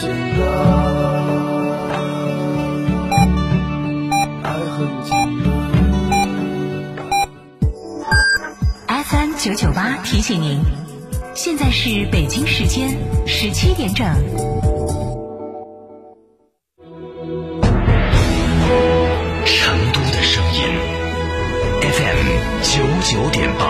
简单，爱很简单。FM 九九八提醒您，现在是北京时间十七点整。成都的声音，FM 九九点八，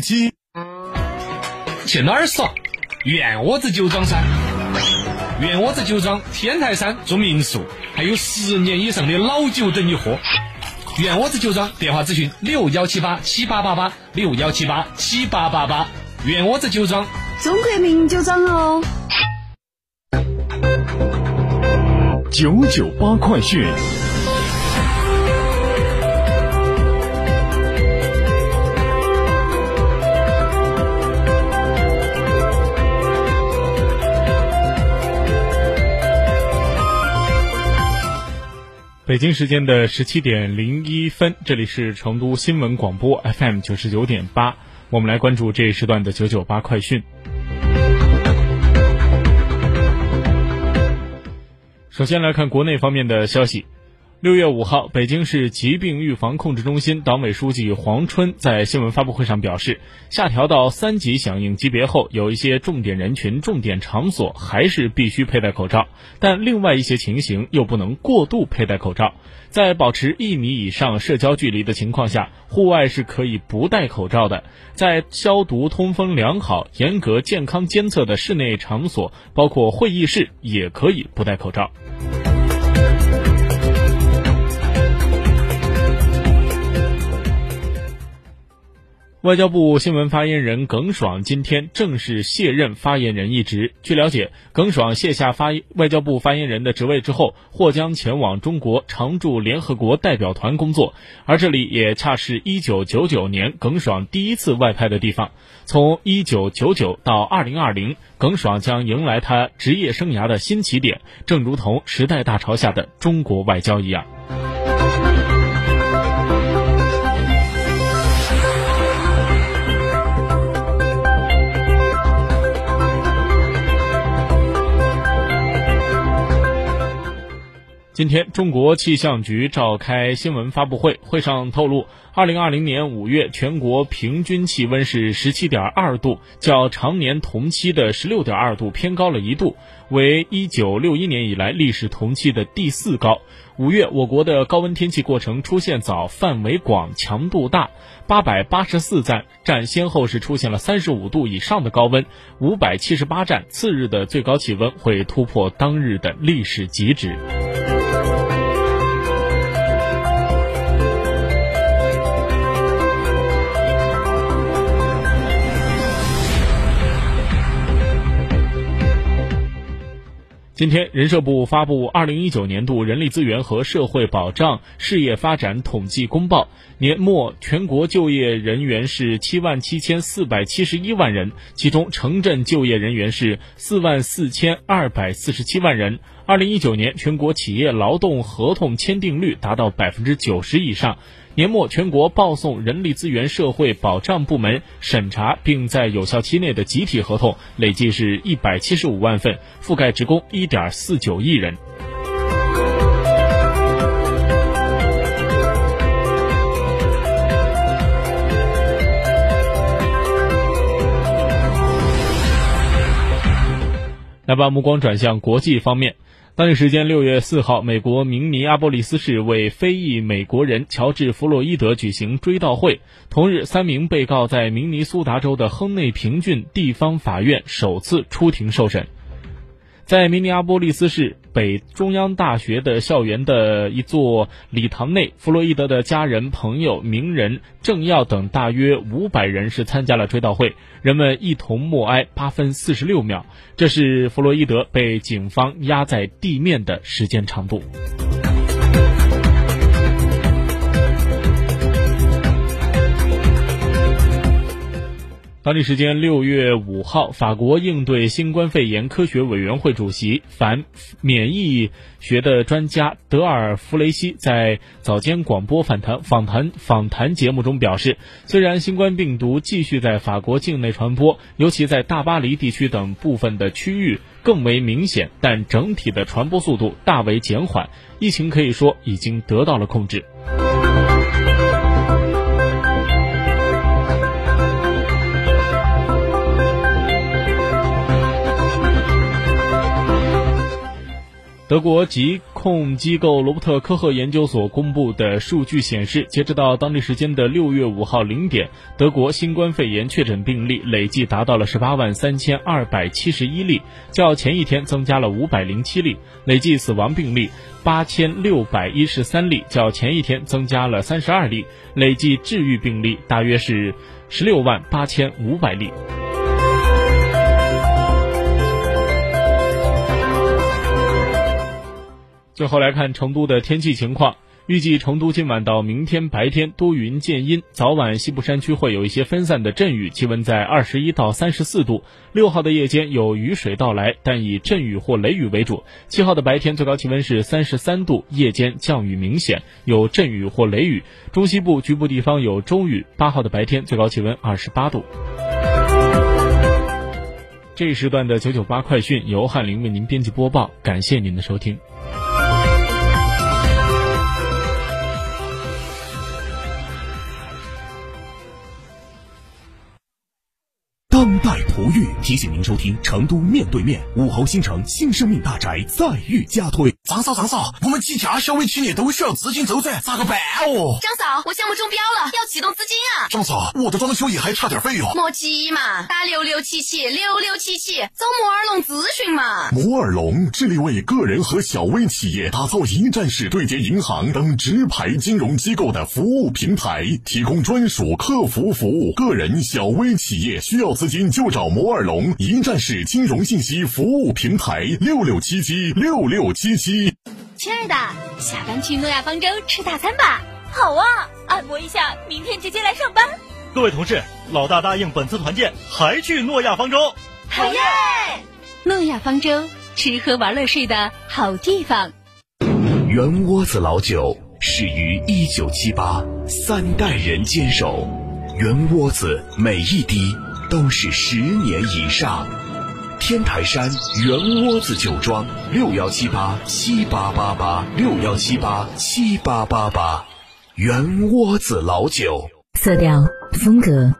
七，去哪儿耍？圆窝子酒庄噻！圆窝子酒庄天台山住民宿，还有十年以上的老酒等你喝。圆窝子酒庄电话咨询：六幺七八七八八八六幺七八七八八八。圆窝子酒庄，中国名酒庄哦。九九八快讯。北京时间的十七点零一分，这里是成都新闻广播 FM 九十九点八，我们来关注这一时段的九九八快讯。首先来看国内方面的消息。六月五号，北京市疾病预防控制中心党委书记黄春在新闻发布会上表示，下调到三级响应级别后，有一些重点人群、重点场所还是必须佩戴口罩，但另外一些情形又不能过度佩戴口罩。在保持一米以上社交距离的情况下，户外是可以不戴口罩的。在消毒通风良好、严格健康监测的室内场所，包括会议室，也可以不戴口罩。外交部新闻发言人耿爽今天正式卸任发言人一职。据了解，耿爽卸下发外交部发言人的职位之后，或将前往中国常驻联合国代表团工作，而这里也恰是一九九九年耿爽第一次外派的地方。从一九九九到二零二零，耿爽将迎来他职业生涯的新起点，正如同时代大潮下的中国外交一样。今天，中国气象局召开新闻发布会，会上透露，二零二零年五月全国平均气温是十七点二度，较常年同期的十六点二度偏高了一度，为一九六一年以来历史同期的第四高。五月，我国的高温天气过程出现早、范围广、强度大，八百八十四站站先后是出现了三十五度以上的高温，五百七十八站次日的最高气温会突破当日的历史极值。今天，人社部发布二零一九年度人力资源和社会保障事业发展统计公报，年末全国就业人员是七万七千四百七十一万人，其中城镇就业人员是四万四千二百四十七万人。二零一九年，全国企业劳动合同签订率达到百分之九十以上。年末，全国报送人力资源社会保障部门审查并在有效期内的集体合同累计是一百七十五万份，覆盖职工一点四九亿人。来，把目光转向国际方面。当地时间六月四号，美国明尼阿波利斯市为非裔美国人乔治·弗洛伊德举行追悼会。同日，三名被告在明尼苏达州的亨内平郡地方法院首次出庭受审。在明尼阿波利斯市北中央大学的校园的一座礼堂内，弗洛伊德的家人、朋友、名人、政要等大约五百人是参加了追悼会，人们一同默哀八分四十六秒，这是弗洛伊德被警方压在地面的时间长度。当地时间六月五号，法国应对新冠肺炎科学委员会主席、反免疫学的专家德尔弗雷西在早间广播访谈访谈访谈节目中表示，虽然新冠病毒继续在法国境内传播，尤其在大巴黎地区等部分的区域更为明显，但整体的传播速度大为减缓，疫情可以说已经得到了控制。德国疾控机构罗伯特科赫研究所公布的数据显示，截止到当地时间的六月五号零点，德国新冠肺炎确诊病例累计达到了十八万三千二百七十一例，较前一天增加了五百零七例；累计死亡病例八千六百一十三例，较前一天增加了三十二例；累计治愈病例大约是十六万八千五百例。最后来看成都的天气情况，预计成都今晚到明天白天多云见阴，早晚西部山区会有一些分散的阵雨，气温在二十一到三十四度。六号的夜间有雨水到来，但以阵雨或雷雨为主。七号的白天最高气温是三十三度，夜间降雨明显，有阵雨或雷雨，中西部局部地方有中雨。八号的白天最高气温二十八度。这一时段的九九八快讯由翰林为您编辑播报，感谢您的收听。提醒您收听成都面对面武侯新城新生命大宅再遇加推。张嫂，张嫂，我们几家小微企业都需要资金周转，咋个办哦？张嫂，我项目中标了，要启动资金啊！张嫂，我的装修也还差点费用。莫急嘛，打六六七七六六七七找摩尔龙咨询嘛。摩尔龙致力为个人和小微企业打造一站式对接银行等直排金融机构的服务平台，提供专属客服服务。个人、小微企业需要资金就找摩尔龙一站式金融信息服务平台，六六七七六六七七。亲爱的，下班去诺亚方舟吃大餐吧。好啊，按摩一下，明天直接来上班。各位同事，老大答应本次团建还去诺亚方舟。好耶！诺亚方舟，吃喝玩乐睡的好地方。圆窝子老酒始于一九七八，三代人坚守，圆窝子每一滴都是十年以上。天台山圆窝子酒庄六幺七八七八八八六幺七八七八八八，圆窝子老酒。色调、风格，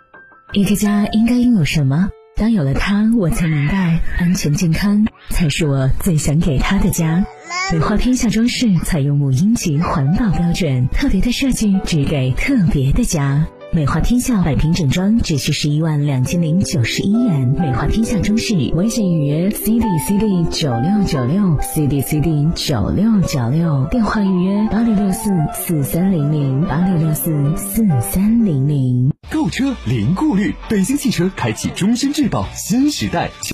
一个家应该拥有什么？当有了它，我才明白，安全健康才是我最想给他的家。美化天下装饰采用母婴级环保标准，特别的设计，只给特别的家。美华天下百平整装只需十一万两千零九十一元。美华天下装饰微信预约 C D C D 九六九六 C D C D 九六九六，电话预约八六六四四三零零八六六四四三零零。购车零顾虑，北京汽车开启终身质保新时代。